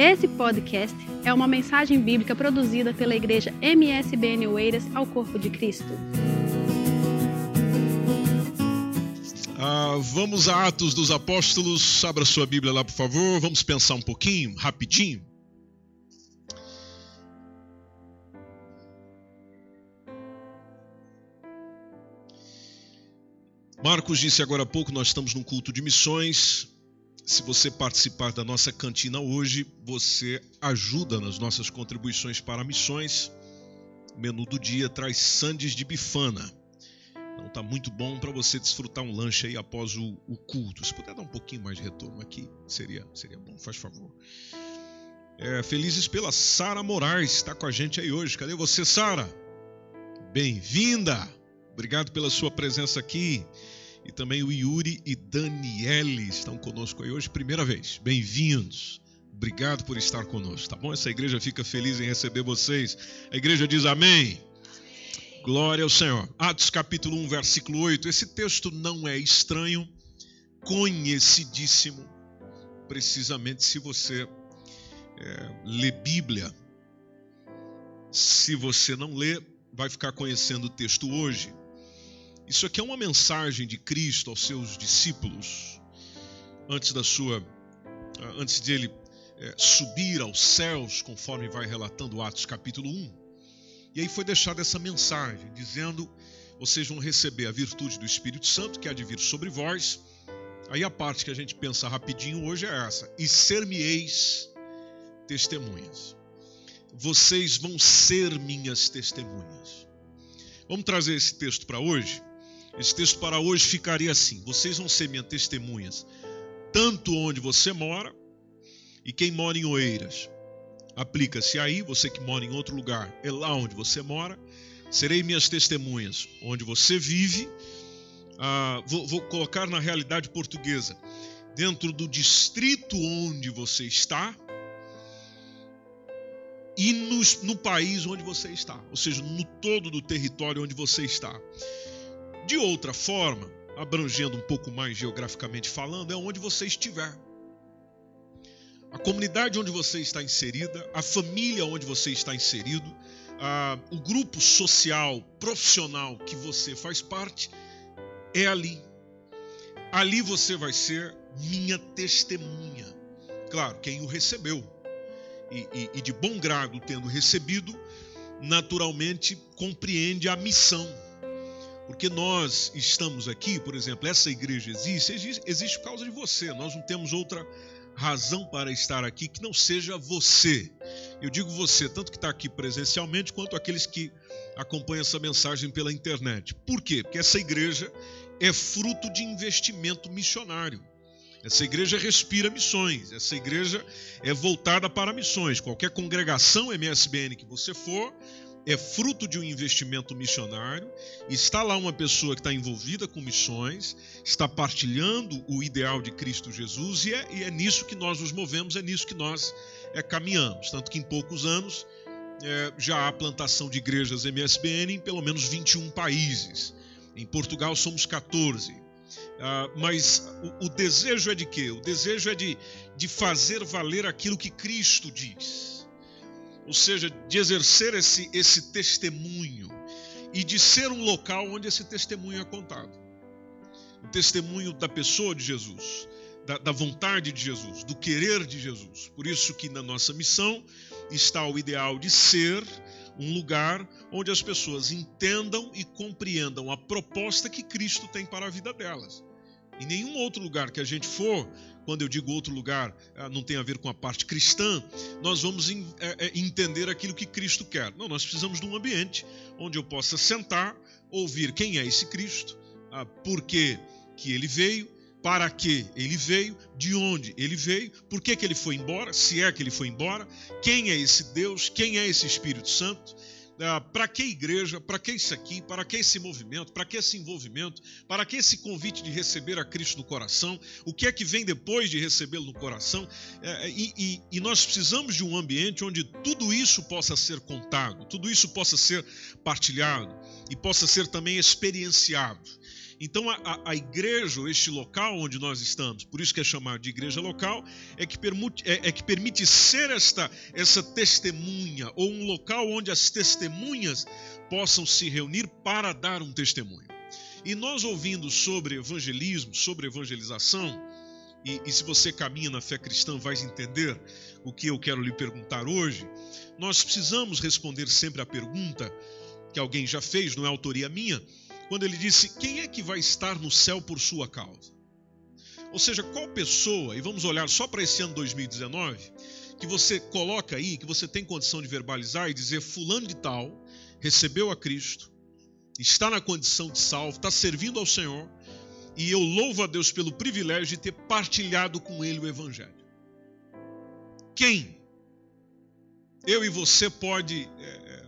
Esse podcast é uma mensagem bíblica produzida pela igreja MSBN Oeiras ao Corpo de Cristo. Ah, vamos a Atos dos Apóstolos. Abra sua Bíblia lá, por favor. Vamos pensar um pouquinho, rapidinho. Marcos disse agora há pouco: nós estamos num culto de missões. Se você participar da nossa cantina hoje, você ajuda nas nossas contribuições para missões. Menu do dia traz sandes de bifana. Então tá muito bom para você desfrutar um lanche aí após o, o, culto. Se puder dar um pouquinho mais de retorno aqui, seria, seria bom, faz favor. É, felizes pela Sara Moraes, está com a gente aí hoje. Cadê você, Sara? Bem-vinda! Obrigado pela sua presença aqui. E também o Yuri e Daniele estão conosco aí hoje, primeira vez. Bem-vindos. Obrigado por estar conosco, tá bom? Essa igreja fica feliz em receber vocês. A igreja diz amém. amém. Glória ao Senhor. Atos capítulo 1, versículo 8. Esse texto não é estranho, conhecidíssimo, precisamente se você é, lê Bíblia. Se você não lê, vai ficar conhecendo o texto hoje. Isso aqui é uma mensagem de Cristo aos seus discípulos antes da sua ah, antes de ele é, subir aos céus, conforme vai relatando Atos capítulo 1. E aí foi deixada essa mensagem dizendo: vocês vão receber a virtude do Espírito Santo que há de vir sobre vós. Aí a parte que a gente pensa rapidinho hoje é essa: e ser-me-eis testemunhas. Vocês vão ser minhas testemunhas. Vamos trazer esse texto para hoje? Esse texto para hoje ficaria assim: Vocês vão ser minhas testemunhas, tanto onde você mora, e quem mora em Oeiras. Aplica-se aí, você que mora em outro lugar, é lá onde você mora. Serei minhas testemunhas onde você vive. Ah, vou, vou colocar na realidade portuguesa, dentro do distrito onde você está e no, no, país onde você está, ou seja, no todo do território onde você está. De outra forma, abrangendo um pouco mais geograficamente falando, é onde você estiver. A comunidade onde você está inserida, a família onde você está inserido, a, o grupo social, profissional que você faz parte, é ali. Ali você vai ser minha testemunha. Claro, quem o recebeu. E, e, e de bom grado tendo recebido, naturalmente compreende a missão porque nós estamos aqui, por exemplo, essa igreja existe, existe, existe por causa de você. Nós não temos outra razão para estar aqui que não seja você. Eu digo você, tanto que está aqui presencialmente, quanto aqueles que acompanham essa mensagem pela internet. Por quê? Porque essa igreja é fruto de investimento missionário. Essa igreja respira missões, essa igreja é voltada para missões. Qualquer congregação MSBN que você for, é fruto de um investimento missionário. Está lá uma pessoa que está envolvida com missões, está partilhando o ideal de Cristo Jesus e é, e é nisso que nós nos movemos, é nisso que nós é, caminhamos. Tanto que em poucos anos é, já há plantação de igrejas MSBN em pelo menos 21 países. Em Portugal somos 14. Ah, mas o, o desejo é de quê? O desejo é de, de fazer valer aquilo que Cristo diz ou seja, de exercer esse, esse testemunho e de ser um local onde esse testemunho é contado. O testemunho da pessoa de Jesus, da, da vontade de Jesus, do querer de Jesus. Por isso que na nossa missão está o ideal de ser um lugar onde as pessoas entendam e compreendam a proposta que Cristo tem para a vida delas. Em nenhum outro lugar que a gente for, quando eu digo outro lugar, ah, não tem a ver com a parte cristã, nós vamos é, é, entender aquilo que Cristo quer. Não, nós precisamos de um ambiente onde eu possa sentar, ouvir quem é esse Cristo, ah, por que, que ele veio, para que ele veio, de onde ele veio, por que, que ele foi embora, se é que ele foi embora, quem é esse Deus, quem é esse Espírito Santo ah, para que igreja, para que isso aqui, para que esse movimento, para que esse envolvimento, para que esse convite de receber a Cristo no coração, o que é que vem depois de recebê-lo no coração, é, e, e, e nós precisamos de um ambiente onde tudo isso possa ser contado, tudo isso possa ser partilhado e possa ser também experienciado. Então, a, a, igreja, este local onde nós estamos, por isso que é chamado de igreja local, é que, permite, é, é que permite ser esta, essa testemunha, ou um local onde as testemunhas possam se reunir para dar um testemunho. E nós ouvindo sobre evangelismo, sobre evangelização, e, e, se você caminha na fé cristã, vai entender o que eu quero lhe perguntar hoje. Nós precisamos responder sempre a pergunta que alguém já fez, não é autoria minha, quando ele disse: Quem é que vai estar no céu por sua causa? Ou seja, qual pessoa, e vamos olhar só para esse ano 2019, que você coloca aí, que você tem condição de verbalizar e dizer: Fulano de Tal recebeu a Cristo, está na condição de salvo, está servindo ao Senhor, e eu louvo a Deus pelo privilégio de ter partilhado com ele o Evangelho. Quem? Eu e você pode é,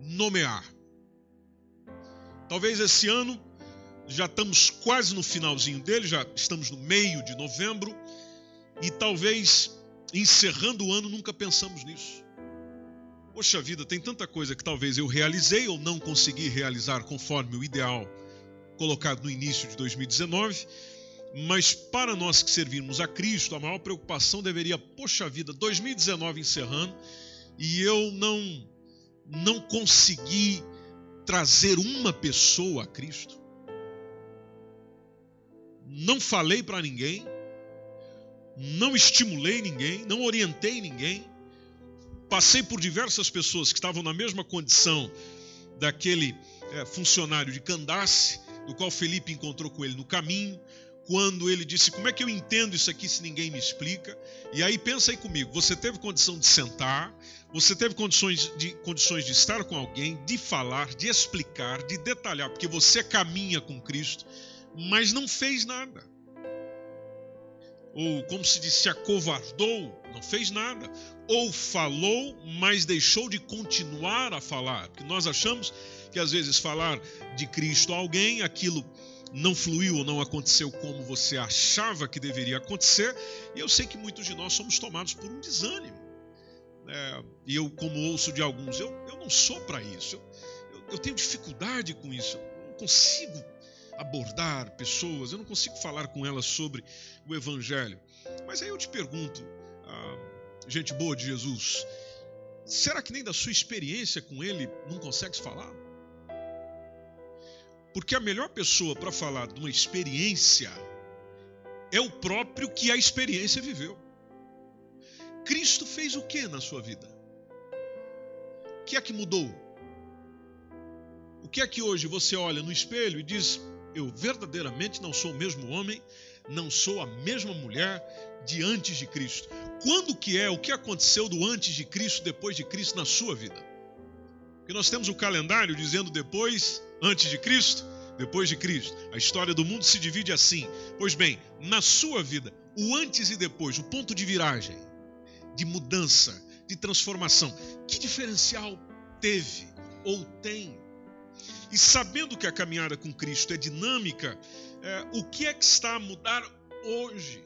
nomear. Talvez esse ano já estamos quase no finalzinho dele, já estamos no meio de novembro e talvez encerrando o ano nunca pensamos nisso. Poxa vida, tem tanta coisa que talvez eu realizei ou não consegui realizar conforme o ideal colocado no início de 2019, mas para nós que servimos a Cristo, a maior preocupação deveria, poxa vida, 2019 encerrando e eu não não consegui trazer uma pessoa a Cristo. Não falei para ninguém, não estimulei ninguém, não orientei ninguém. Passei por diversas pessoas que estavam na mesma condição daquele é, funcionário de Candace, do qual Felipe encontrou com ele no caminho, quando ele disse: Como é que eu entendo isso aqui se ninguém me explica? E aí pensa aí comigo: você teve condição de sentar, você teve condições de, condições de estar com alguém, de falar, de explicar, de detalhar, porque você caminha com Cristo, mas não fez nada. Ou, como se disse, se acovardou, não fez nada. Ou falou, mas deixou de continuar a falar. Porque nós achamos que às vezes falar de Cristo a alguém, aquilo não fluiu ou não aconteceu como você achava que deveria acontecer, e eu sei que muitos de nós somos tomados por um desânimo. É, e eu, como ouço de alguns, eu, eu não sou para isso, eu, eu, eu, tenho dificuldade com isso, eu não consigo abordar pessoas, eu não consigo falar com elas sobre o Evangelho. Mas aí eu te pergunto, ah, gente boa de Jesus, será que nem da sua experiência com Ele não consegue falar? Porque a melhor pessoa para falar de uma experiência é o próprio que a experiência viveu. Cristo fez o que na sua vida? O que é que mudou? O que é que hoje você olha no espelho e diz: Eu verdadeiramente não sou o mesmo homem, não sou a mesma mulher de antes de Cristo? Quando que é? O que aconteceu do antes de Cristo, depois de Cristo na sua vida? Porque nós temos o calendário dizendo depois antes de Cristo, depois de Cristo. A história do mundo se divide assim. Pois bem, na sua vida, o antes e depois, o ponto de viragem, de mudança, de transformação, que diferencial teve ou tem? E sabendo que a caminhada com Cristo é dinâmica, é, o que é que está a mudar hoje?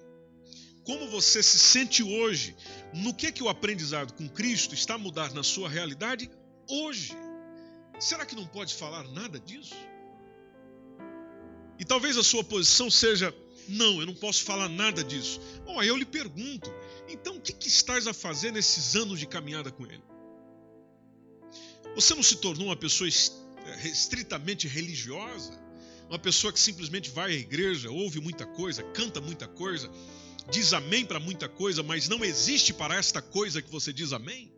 Como você se sente hoje? No que é que o aprendizado com Cristo está a mudar na sua realidade hoje? Será que não pode falar nada disso? E talvez a sua posição seja: não, eu não posso falar nada disso. Bom, aí eu lhe pergunto: então o que, que estás a fazer nesses anos de caminhada com Ele? Você não se tornou uma pessoa é, estritamente religiosa? Uma pessoa que simplesmente vai à igreja, ouve muita coisa, canta muita coisa, diz amém para muita coisa, mas não existe para esta coisa que você diz amém?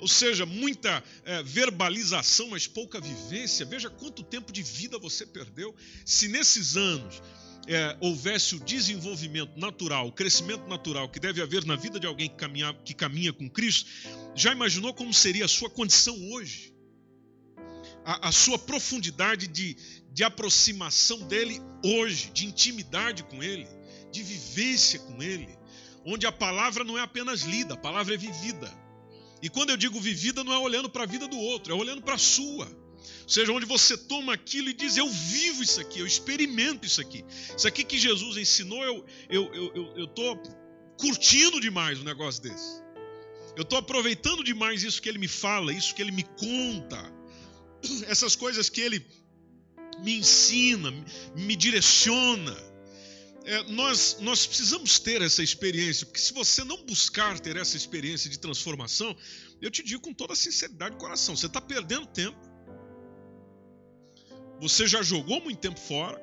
Ou seja, muita é, verbalização, mas pouca vivência. Veja quanto tempo de vida você perdeu. Se nesses anos é, houvesse o desenvolvimento natural, o crescimento natural que deve haver na vida de alguém que caminha, que caminha com Cristo, já imaginou como seria a sua condição hoje? A, a sua profundidade de, de aproximação dele hoje, de intimidade com ele, de vivência com ele, onde a palavra não é apenas lida, a palavra é vivida. E quando eu digo vivida, não é olhando para a vida do outro, é olhando para a sua. Ou seja, onde você toma aquilo e diz: Eu vivo isso aqui, eu experimento isso aqui. Isso aqui que Jesus ensinou, eu estou eu, eu, eu, eu curtindo demais um negócio desse. Eu estou aproveitando demais isso que ele me fala, isso que ele me conta, essas coisas que ele me ensina, me direciona. É, nós, nós precisamos ter essa experiência, porque se você não buscar ter essa experiência de transformação, eu te digo com toda sinceridade do coração, você está perdendo tempo. Você já jogou muito tempo fora,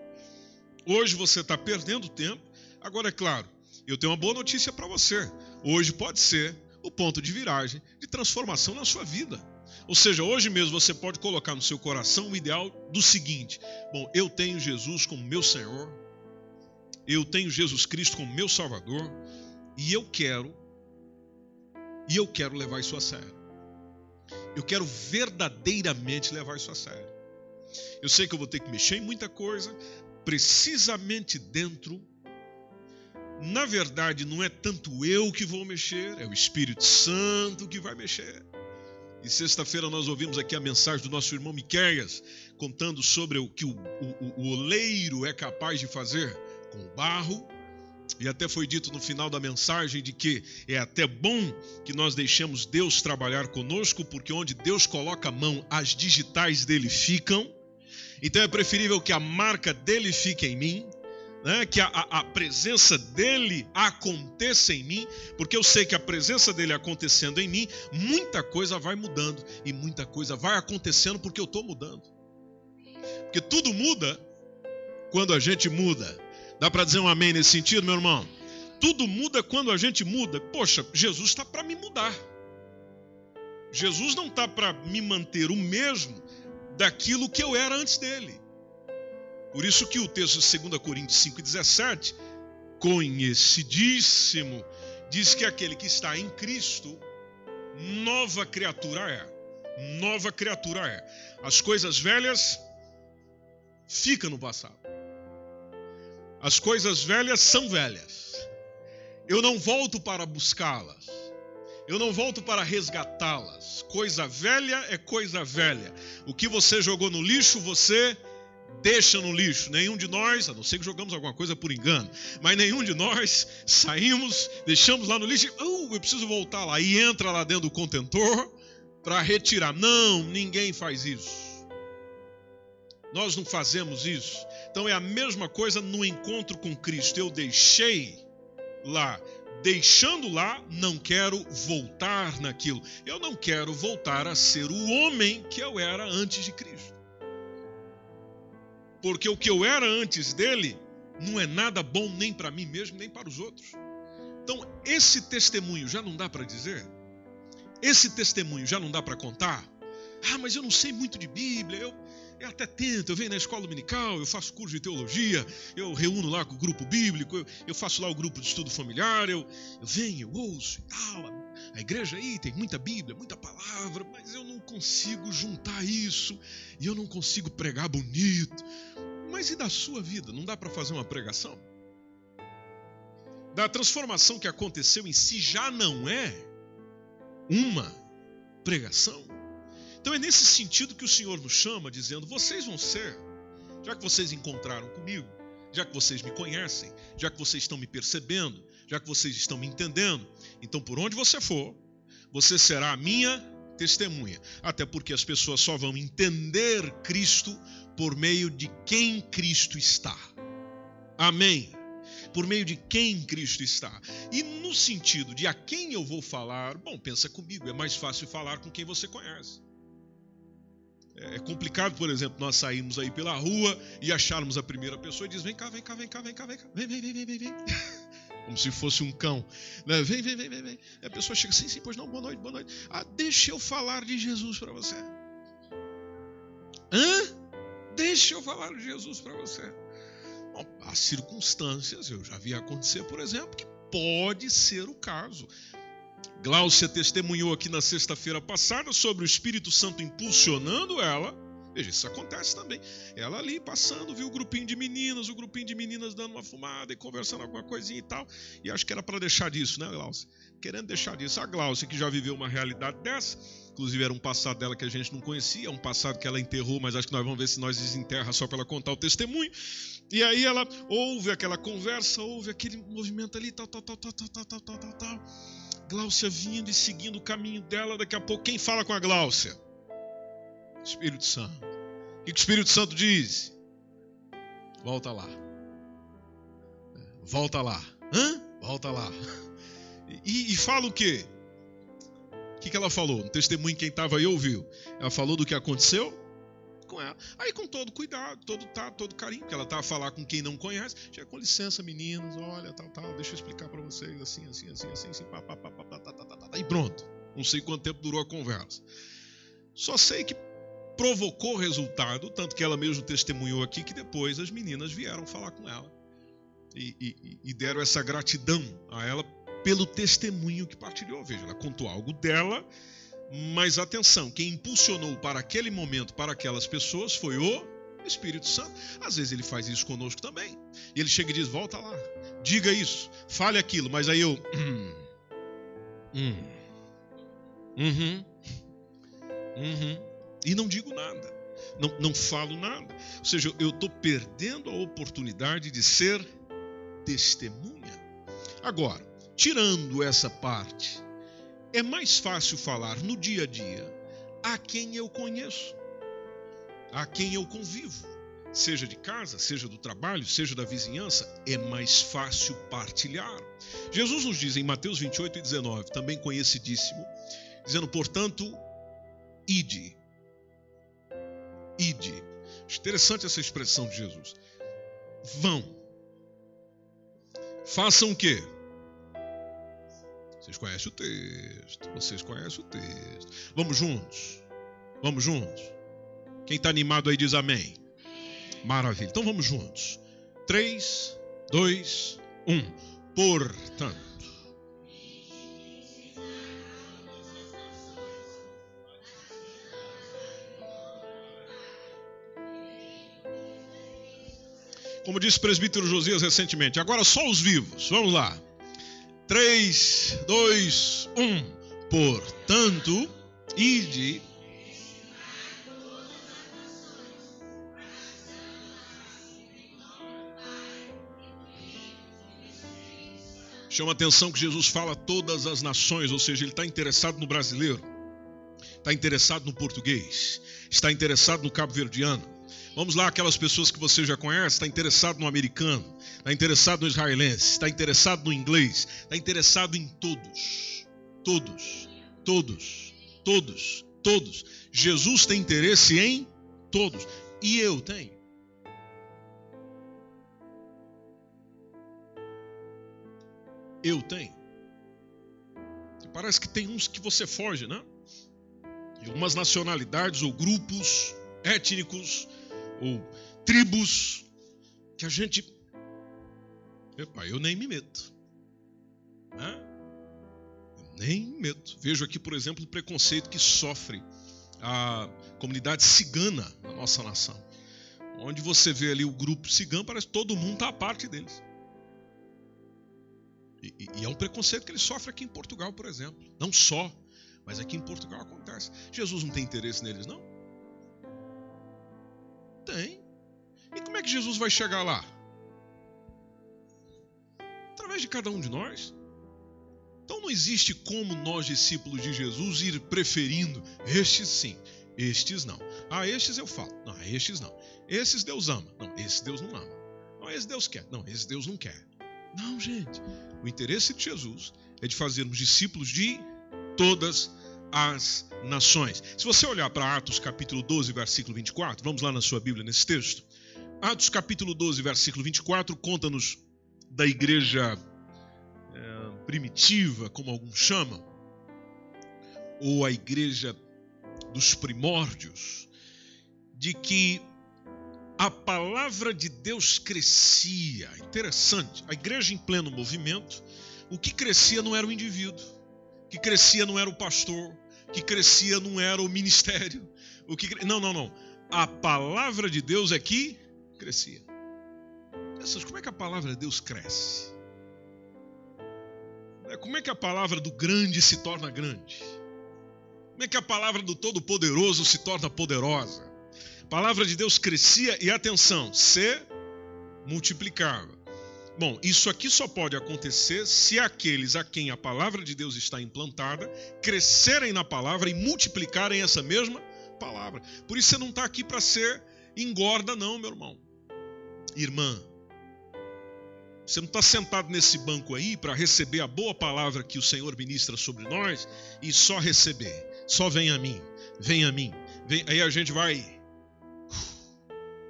hoje você está perdendo tempo. Agora, é claro, eu tenho uma boa notícia para você. Hoje pode ser o ponto de viragem, de transformação na sua vida. Ou seja, hoje mesmo você pode colocar no seu coração o ideal do seguinte: bom, eu tenho Jesus como meu Senhor, eu tenho Jesus Cristo como meu Salvador, e eu quero, e eu quero levar isso a sério. Eu quero verdadeiramente levar isso a sério. Eu sei que eu vou ter que mexer em muita coisa, precisamente dentro na verdade, não é tanto eu que vou mexer, é o Espírito Santo que vai mexer. E sexta-feira nós ouvimos aqui a mensagem do nosso irmão Miqueias, contando sobre o que o, o, o oleiro é capaz de fazer com barro. E até foi dito no final da mensagem de que é até bom que nós deixemos Deus trabalhar conosco, porque onde Deus coloca a mão, as digitais dele ficam. Então é preferível que a marca dele fique em mim né, que a, a, presença dele aconteça em mim, porque eu sei que a presença dele acontecendo em mim, muita coisa vai mudando e muita coisa vai acontecendo porque eu estou mudando. Porque tudo muda quando a gente muda. Dá para dizer um amém nesse sentido, meu irmão? Tudo muda quando a gente muda. Poxa, Jesus está para me mudar. Jesus não está para me manter o mesmo daquilo que eu era antes dele. Por isso que o texto de 2 Coríntios 5,17, conhecidíssimo, diz que aquele que está em Cristo, nova criatura é. Nova criatura é. As coisas velhas ficam no passado. As coisas velhas são velhas. Eu não volto para buscá-las. Eu não volto para resgatá-las. Coisa velha é coisa velha. O que você jogou no lixo, você deixa no lixo. Nenhum de nós, a não ser que jogamos alguma coisa por engano, mas nenhum de nós saímos, deixamos lá no lixo, oh, eu preciso voltar lá, e entra lá dentro do contentor para retirar. Não, ninguém faz isso. Nós não fazemos isso. Então é a mesma coisa no encontro com Cristo. Eu deixei lá. Deixando lá, não quero voltar naquilo. Eu não quero voltar a ser o homem que eu era antes de Cristo. Porque o que eu era antes dele não é nada bom nem para mim mesmo, nem para os outros. Então, esse testemunho já não dá para dizer? Esse testemunho já não dá para contar? Ah, mas eu não sei muito de Bíblia, eu, eu até tento, eu venho na escola dominical, eu faço curso de teologia, eu reúno lá com o grupo bíblico, eu, eu faço lá o grupo de estudo familiar, eu, eu venho, eu ouço e tal, a igreja aí tem muita Bíblia, muita palavra, mas eu não consigo juntar isso e eu não consigo pregar bonito. Mas e da sua vida? Não dá para fazer uma pregação? Da transformação que aconteceu em si já não é uma pregação? Então é nesse sentido que o Senhor nos chama, dizendo: vocês vão ser, já que vocês encontraram comigo, já que vocês me conhecem, já que vocês estão me percebendo, já que vocês estão me entendendo, então por onde você for, você será a minha testemunha. Até porque as pessoas só vão entender Cristo por meio de quem Cristo está. Amém. Por meio de quem Cristo está. E no sentido de a quem eu vou falar, bom, pensa comigo, é mais fácil falar com quem você conhece. É complicado, por exemplo, nós sairmos aí pela rua e acharmos a primeira pessoa e diz: vem cá, vem cá, vem cá, vem cá, vem cá, vem, vem, vem, vem, vem, vem. Como se fosse um cão. Né? Vem, vem, vem, vem, vem. E a pessoa chega assim, sim, pois não, boa noite, boa noite. Ah, deixa eu falar de Jesus para você. Hã? Deixa eu falar de Jesus para você. Há circunstâncias, eu já vi acontecer, por exemplo, que pode ser o caso. Glaucia testemunhou aqui na sexta-feira passada sobre o Espírito Santo impulsionando ela Veja, isso acontece também. Ela ali passando, viu o grupinho de meninas, o grupinho de meninas dando uma fumada e conversando alguma coisinha e tal. E acho que era para deixar disso, né, Glaucia? Querendo deixar disso. A Glaucia, que já viveu uma realidade dessa, inclusive era um passado dela que a gente não conhecia, um passado que ela enterrou, mas acho que nós vamos ver se nós desenterra só para ela contar o testemunho. E aí ela ouve aquela conversa, ouve aquele movimento ali, tal, tal, tal, tal, tal, tal, tal, tal, tal. Gláucia vindo e seguindo o caminho dela, daqui a pouco quem fala com a Gláucia? Espírito Santo. Que o Espírito Santo diz? Volta lá. Volta lá. Hã? Volta lá. E, e fala o quê? O que, que ela falou? No testemunho, quem estava aí ouviu. Ela falou do que aconteceu com ela. Aí, com todo cuidado, todo tá, todo carinho, porque ela estava a falar com quem não conhece. Já com licença, meninos, olha, tal, tal, deixa eu explicar para vocês, assim, assim, assim, assim, assim, pá, pá, pá, pá, pá, tá, tá, tá, tá, e pronto. Não sei quanto tempo durou a conversa. Só sei que provocou resultado, tanto que ela mesmo testemunhou aqui que depois as meninas vieram falar com ela e, e, e deram essa gratidão a ela pelo testemunho que partilhou. Veja, ela contou algo dela, mas atenção, quem impulsionou para aquele momento, para aquelas pessoas, foi o Espírito Santo. Às vezes ele faz isso conosco também. Ele chega e diz: volta lá, diga isso, fale aquilo, mas aí eu. Hum, uhum, uhum, e não digo nada, não, não falo nada. Ou seja, eu estou perdendo a oportunidade de ser testemunha. Agora, tirando essa parte, é mais fácil falar no dia a dia a quem eu conheço, a quem eu convivo, seja de casa, seja do trabalho, seja da vizinhança, é mais fácil partilhar. Jesus nos diz em Mateus 28 e 19, também conhecidíssimo, dizendo, portanto, ide. Ide. Interessante essa expressão de Jesus. Vão. Façam o quê? Vocês conhecem o texto. Vocês conhecem o texto. Vamos juntos. Vamos juntos. Quem está animado aí diz amém. Maravilha. Então vamos juntos. 3, 2, 1. Portanto. Como disse o presbítero Josias recentemente, agora só os vivos. Vamos lá. 3, 2, 1. Portanto, ide. Chama atenção que Jesus fala todas as nações, ou seja, ele está interessado no brasileiro, está interessado no português, está interessado no cabo-verdiano. Vamos lá, aquelas pessoas que você já conhece, está interessado no americano, está interessado no israelense, está interessado no inglês, está interessado em todos. Todos, todos, todos, todos. Jesus tem interesse em todos. E eu tenho. Eu tenho. Parece que tem uns que você foge, né? De algumas nacionalidades ou grupos étnicos ou tribos que a gente Epa, eu nem me meto. Né? nem me meto. Vejo aqui, por exemplo, o preconceito que sofre a comunidade cigana na nossa nação. Onde você vê ali o grupo cigano, parece que todo mundo está à parte deles. E, e, é um preconceito que ele sofre aqui em Portugal, por exemplo. Não só, mas aqui em Portugal acontece. Jesus não tem interesse neles, não? Tem. E como é que Jesus vai chegar lá? através de cada um de nós. Então não existe como nós, discípulos de Jesus, ir preferindo estes sim, estes não. Ah, estes eu falo. Não, estes não. Esses Deus ama. Não, esse Deus não ama. Não, esse Deus quer. Não, esse Deus não quer. Não, gente. O interesse de Jesus é de fazermos discípulos de todas as nações. Se você olhar para Atos capítulo 12, versículo 24, vamos lá na sua Bíblia nesse texto. Atos capítulo 12, versículo 24, conta-nos da igreja é, primitiva, como alguns chamam, ou a igreja dos primórdios, de que a palavra de Deus crescia. Interessante, a igreja em pleno movimento, o que crescia não era o indivíduo, que crescia não era o pastor, que crescia não era o ministério, o que não, não, não. A palavra de Deus é que crescia como é que a palavra de Deus cresce? É, como é que a palavra do grande se torna grande? Como é que a palavra do Todo-Poderoso se torna poderosa? A palavra de Deus crescia e, atenção, se multiplicava. Bom, isso aqui só pode acontecer se aqueles a quem a palavra de Deus está implantada crescerem na palavra e multiplicarem essa mesma palavra. Por isso você não está aqui para ser engorda, não, meu irmão. irmã, você não está sentado nesse banco aí para receber a boa palavra que o Senhor ministra sobre nós e só receber. Só vem a mim, vem a mim. Vem, aí a gente vai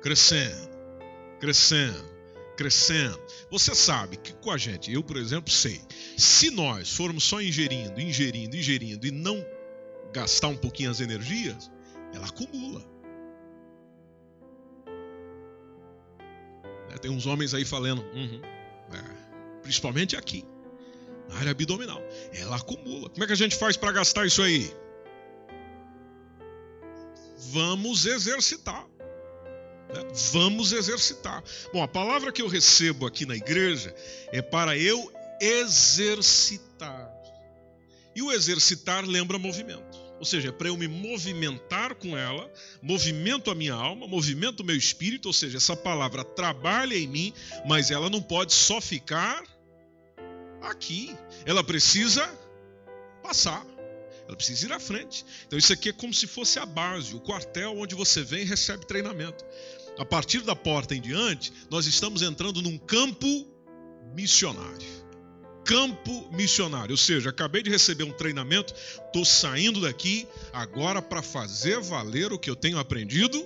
crescendo, crescendo, crescendo. Você sabe que com a gente, eu, por exemplo, sei, se nós formos só ingerindo, ingerindo, ingerindo e não gastar um pouquinho as energias, ela acumula. É, tem uns homens aí falando, uhum, é, principalmente aqui, na área abdominal. Ela acumula. Como é que a gente faz para gastar isso aí? Vamos exercitar. Vamos exercitar. Bom, a palavra que eu recebo aqui na igreja é para eu exercitar. E o exercitar lembra movimento. Ou seja, é para eu me movimentar com ela, movimento a minha alma, movimento o meu espírito, ou seja, essa palavra trabalha em mim, mas ela não pode só ficar aqui. Ela precisa passar. Ela precisa ir à frente. Então isso aqui é como se fosse a base, o quartel onde você vem e recebe treinamento. A partir da porta em diante, nós estamos entrando num campo missionário campo missionário. Ou seja, acabei de receber um treinamento, estou saindo daqui agora para fazer valer o que eu tenho aprendido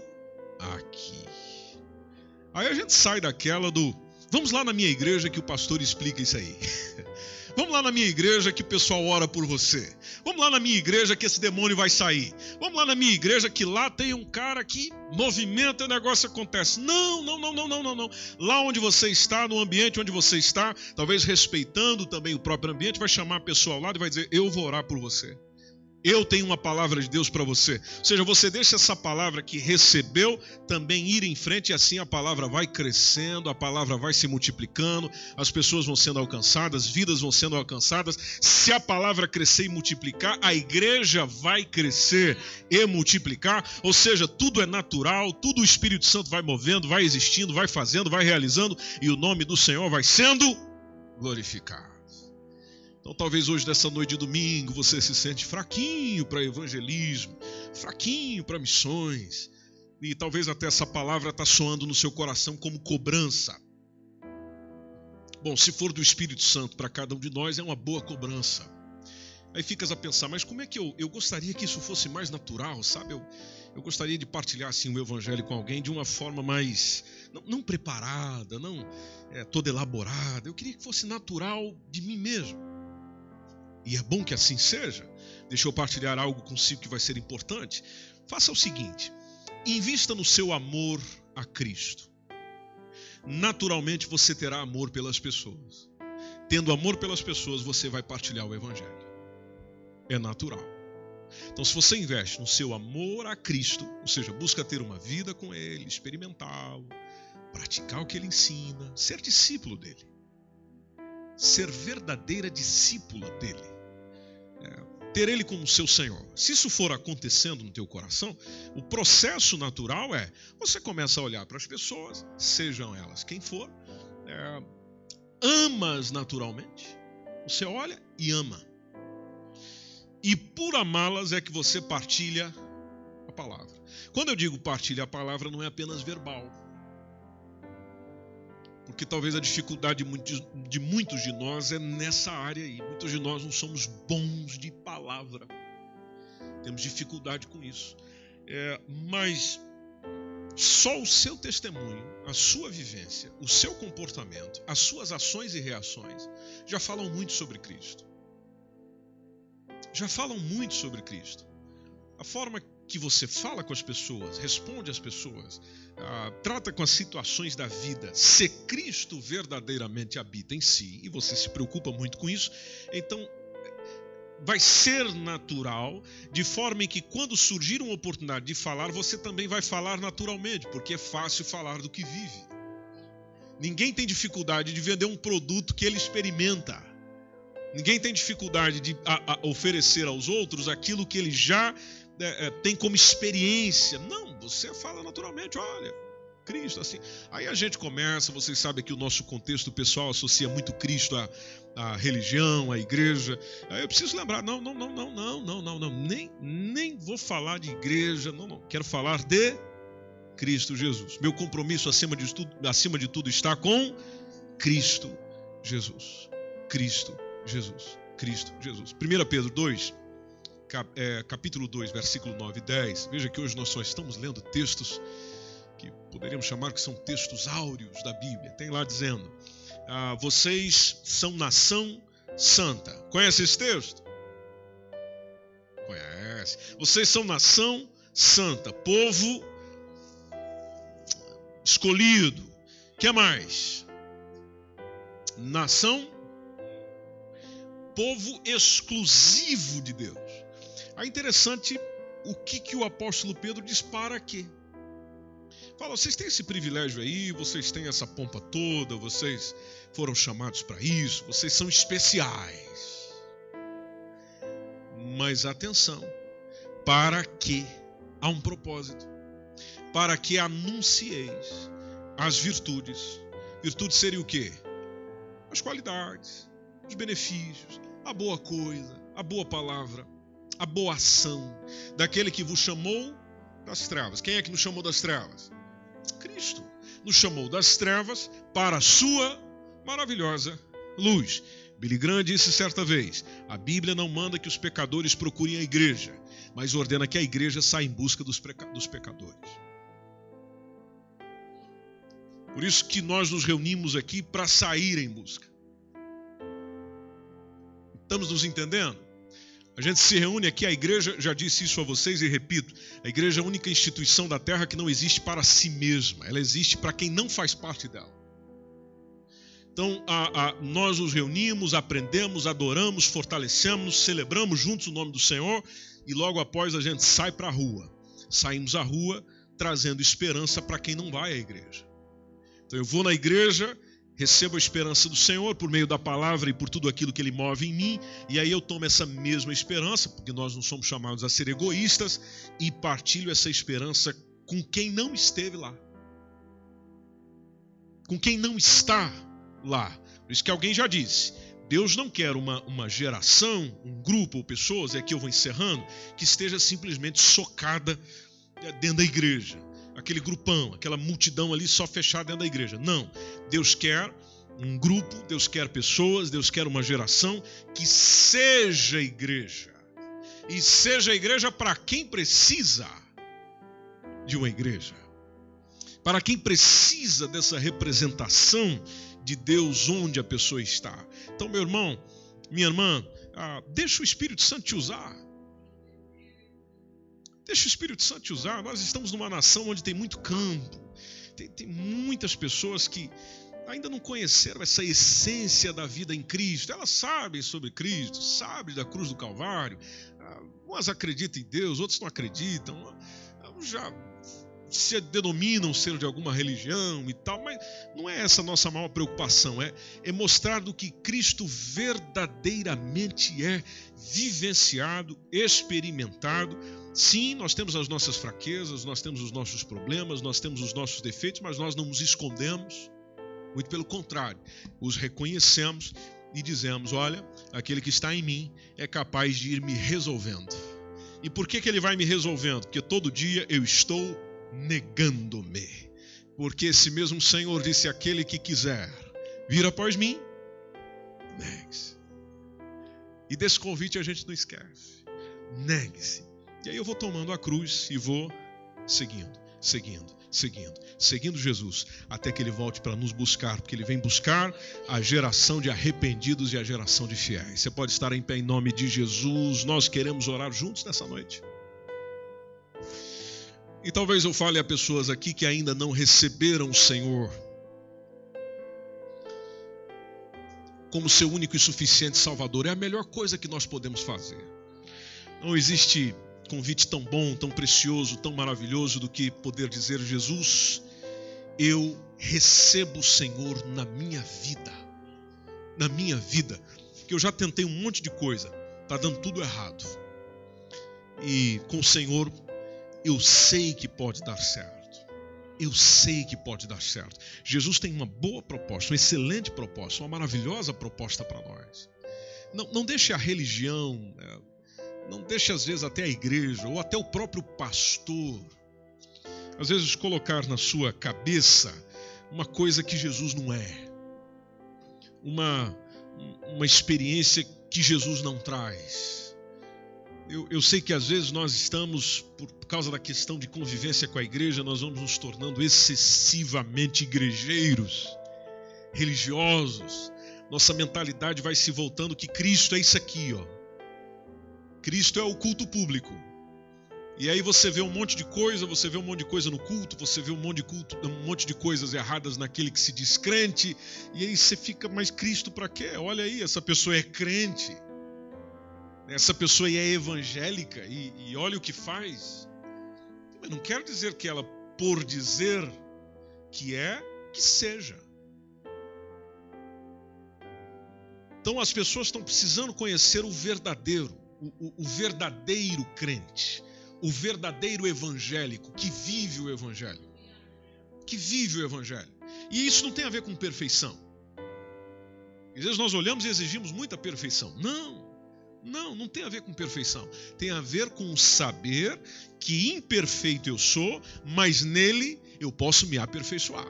aqui. Aí a gente sai daquela do vamos lá na minha igreja que o pastor explica isso aí. Vamos lá na minha igreja que o pessoal ora por você. Vamos lá na minha igreja que esse demônio vai sair. Vamos lá na minha igreja que lá tem um cara que movimenta e o negócio acontece. Não, não, não, não, não, não, não. Lá onde você está, no ambiente onde você está, talvez respeitando também o próprio ambiente, vai chamar a pessoa ao lado e vai dizer: Eu vou orar por você. Eu tenho uma palavra de Deus para você. Ou seja, você deixa essa palavra que recebeu também ir em frente e assim a palavra vai crescendo, a palavra vai se multiplicando, as pessoas vão sendo alcançadas, vidas vão sendo alcançadas. Se a palavra crescer e multiplicar, a igreja vai crescer e multiplicar. Ou seja, tudo é natural, tudo o Espírito Santo vai movendo, vai existindo, vai fazendo, vai realizando e o nome do Senhor vai sendo glorificado. Então, talvez hoje, dessa noite de domingo, você se sente fraquinho para evangelismo, fraquinho para missões, e talvez até essa palavra está soando no seu coração como cobrança. Bom, se for do Espírito Santo para cada um de nós, é uma boa cobrança. Aí ficas a pensar, mas como é que eu, eu gostaria que isso fosse mais natural, sabe? Eu, eu gostaria de partilhar assim, o evangelho com alguém de uma forma mais. não, não preparada, não é, toda elaborada. Eu queria que fosse natural de mim mesmo. E é bom que assim seja. Deixa eu partilhar algo consigo que vai ser importante. Faça o seguinte: invista no seu amor a Cristo. Naturalmente você terá amor pelas pessoas. Tendo amor pelas pessoas, você vai partilhar o Evangelho. É natural. Então, se você investe no seu amor a Cristo, ou seja, busca ter uma vida com Ele, experimentá-lo, praticar o que Ele ensina, ser discípulo dele, ser verdadeira discípula dele. É, ter ele como seu Senhor. Se isso for acontecendo no teu coração, o processo natural é você começa a olhar para as pessoas, sejam elas quem for, é, amas naturalmente. Você olha e ama. E por amá-las é que você partilha a palavra. Quando eu digo partilha a palavra, não é apenas verbal porque talvez a dificuldade de muitos de nós é nessa área aí. Muitos de nós não somos bons de palavra, temos dificuldade com isso. É, mas só o seu testemunho, a sua vivência, o seu comportamento, as suas ações e reações já falam muito sobre Cristo. Já falam muito sobre Cristo. A forma que você fala com as pessoas, responde às pessoas, ah, trata com as situações da vida, se Cristo verdadeiramente habita em si, e você se preocupa muito com isso, então vai ser natural, de forma em que quando surgir uma oportunidade de falar, você também vai falar naturalmente, porque é fácil falar do que vive. Ninguém tem dificuldade de vender um produto que ele experimenta. Ninguém tem dificuldade de a, a oferecer aos outros aquilo que ele já é, tem como experiência. Não, você fala naturalmente, olha, Cristo, assim. Aí a gente começa, vocês sabem que o nosso contexto pessoal associa muito Cristo à, à religião, à igreja. Aí eu preciso lembrar, não, não, não, não, não, não, não, não, nem, nem vou falar de igreja, não, não. Quero falar de Cristo Jesus. Meu compromisso acima de tudo, acima de tudo está com Cristo Jesus. Cristo Jesus. Cristo Jesus. 1 Pedro 2, é, capítulo 2, versículo 9 e 10. Veja que hoje nós só estamos lendo textos que poderíamos chamar que são textos áureos da Bíblia. Tem lá dizendo: ah, vocês são nação santa. Conhece esse texto? Conhece. Vocês são nação santa, povo escolhido. Que mais? Nação povo exclusivo de Deus. É interessante o que, que o apóstolo Pedro dispara aqui. Fala, vocês têm esse privilégio aí, vocês têm essa pompa toda, vocês foram chamados para isso, vocês são especiais. Mas atenção, para que há um propósito, para que anuncieis as virtudes. Virtudes seria o quê? As qualidades, os benefícios, a boa coisa, a boa palavra, a boa ação daquele que vos chamou das trevas. Quem é que nos chamou das trevas? Cristo. Nos chamou das trevas para a sua maravilhosa luz. Billy Graham disse certa vez: a Bíblia não manda que os pecadores procurem a igreja, mas ordena que a igreja saia em busca dos, dos pecadores. Por isso que nós nos reunimos aqui para sair em busca. Estamos nos entendendo? A gente se reúne aqui, a igreja, já disse isso a vocês e repito: a igreja é a única instituição da terra que não existe para si mesma, ela existe para quem não faz parte dela. Então, a, a, nós nos reunimos, aprendemos, adoramos, fortalecemos, celebramos juntos o nome do Senhor e logo após a gente sai para a rua. Saímos à rua trazendo esperança para quem não vai à igreja. Então, eu vou na igreja recebo a esperança do Senhor por meio da palavra e por tudo aquilo que Ele move em mim, e aí eu tomo essa mesma esperança, porque nós não somos chamados a ser egoístas, e partilho essa esperança com quem não esteve lá, com quem não está lá. Por isso que alguém já disse: Deus não quer uma, uma geração, um grupo ou pessoas, é que eu vou encerrando, que esteja simplesmente socada dentro da igreja aquele grupão, aquela multidão ali só fechada dentro da igreja. Não. Deus quer um grupo, Deus quer pessoas, Deus quer uma geração que seja igreja. E seja igreja para quem precisa de uma igreja. Para quem precisa dessa representação de Deus onde a pessoa está. Então, meu irmão, minha irmã, ah, deixa o Espírito Santo te usar. Deixa o Espírito Santo te usar. Nós estamos numa nação onde tem muito campo, tem, tem muitas pessoas que ainda não conheceram essa essência da vida em Cristo. Elas sabem sobre Cristo, sabem da cruz do Calvário. Ah, umas acreditam em Deus, outros não acreditam. Já se denominam ser de alguma religião e tal, mas não é essa a nossa maior preocupação, é, é mostrar do que Cristo verdadeiramente é vivenciado, experimentado. Sim, nós temos as nossas fraquezas, nós temos os nossos problemas, nós temos os nossos defeitos, mas nós não nos escondemos. Muito pelo contrário, os reconhecemos e dizemos: olha, aquele que está em mim é capaz de ir me resolvendo. E por que, que ele vai me resolvendo? Porque todo dia eu estou negando-me. Porque esse mesmo Senhor disse: aquele que quiser vir após mim, negue-se. E desse convite a gente não esquece. Negue-se. E aí eu vou tomando a cruz e vou seguindo, seguindo, seguindo, seguindo Jesus, até que ele volte para nos buscar, porque ele vem buscar a geração de arrependidos e a geração de fiéis. Você pode estar em pé em nome de Jesus. Nós queremos orar juntos nessa noite. E talvez eu fale a pessoas aqui que ainda não receberam o Senhor como seu único e suficiente Salvador. É a melhor coisa que nós podemos fazer. Não existe convite tão bom, tão precioso, tão maravilhoso do que poder dizer: Jesus, eu recebo o Senhor na minha vida. Na minha vida. Que eu já tentei um monte de coisa, está dando tudo errado. E com o Senhor eu sei que pode dar certo. Eu sei que pode dar certo. Jesus tem uma boa proposta, uma excelente proposta, uma maravilhosa proposta para nós. Não, não deixe a religião, né? não deixe às vezes até a igreja ou até o próprio pastor às vezes, colocar na sua cabeça uma coisa que Jesus não é, uma, uma experiência que Jesus não traz. Eu, eu sei que às vezes nós estamos, por causa da questão de convivência com a igreja, nós vamos nos tornando excessivamente igrejeiros, religiosos. Nossa mentalidade vai se voltando que Cristo é isso aqui, ó. Cristo é o culto público. E aí você vê um monte de coisa, você vê um monte de coisa no culto, você vê um monte de culto, um monte de coisas erradas naquele que se diz crente, e aí você fica, mas Cristo para quê? Olha aí, essa pessoa é crente. Essa pessoa é evangélica e, e olha o que faz. Mas não quer dizer que ela, por dizer que é, que seja. Então as pessoas estão precisando conhecer o verdadeiro, o, o, o verdadeiro crente o verdadeiro evangélico que vive o evangelho. Que vive o evangelho. E isso não tem a ver com perfeição. Às vezes nós olhamos e exigimos muita perfeição. Não, não, não tem a ver com perfeição. Tem a ver com saber que imperfeito eu sou, mas nele eu posso me aperfeiçoar.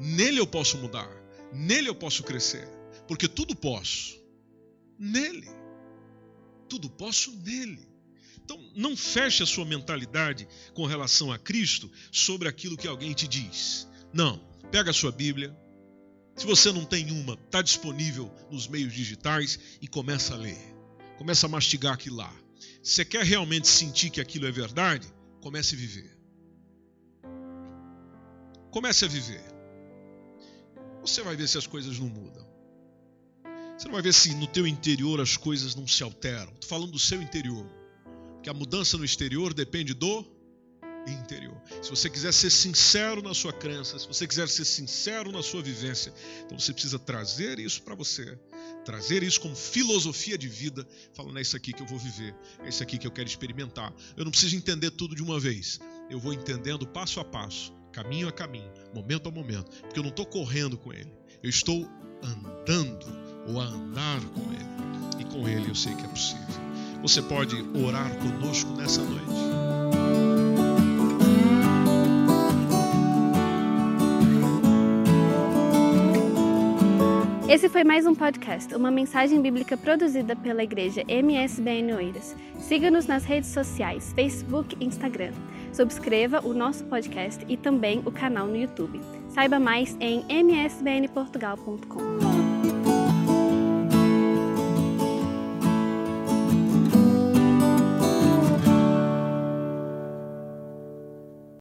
Nele eu posso mudar. Nele eu posso crescer. Porque tudo posso. Nele. Tudo posso nele. Então, não feche a sua mentalidade com relação a Cristo sobre aquilo que alguém te diz. Não. Pega a sua Bíblia. Se você não tem uma, está disponível nos meios digitais e começa a ler. Começa a mastigar aquilo lá. Se você quer realmente sentir que aquilo é verdade, comece a viver. Comece a viver. Você vai ver se as coisas não mudam. Você não vai ver se no teu interior as coisas não se alteram. Estou falando do seu interior que a mudança no exterior depende do interior. Se você quiser ser sincero na sua crença, se você quiser ser sincero na sua vivência, então você precisa trazer isso para você, trazer isso como filosofia de vida, falando é isso aqui que eu vou viver, é isso aqui que eu quero experimentar. Eu não preciso entender tudo de uma vez. Eu vou entendendo passo a passo, caminho a caminho, momento a momento, porque eu não estou correndo com ele. Eu estou andando ou a andar com ele. E com ele eu sei que é possível. Você pode orar conosco nessa noite. Esse foi mais um podcast, uma mensagem bíblica produzida pela igreja MSBN Oeiras. Siga-nos nas redes sociais, Facebook e Instagram. Subscreva o nosso podcast e também o canal no YouTube. Saiba mais em msbnportugal.com.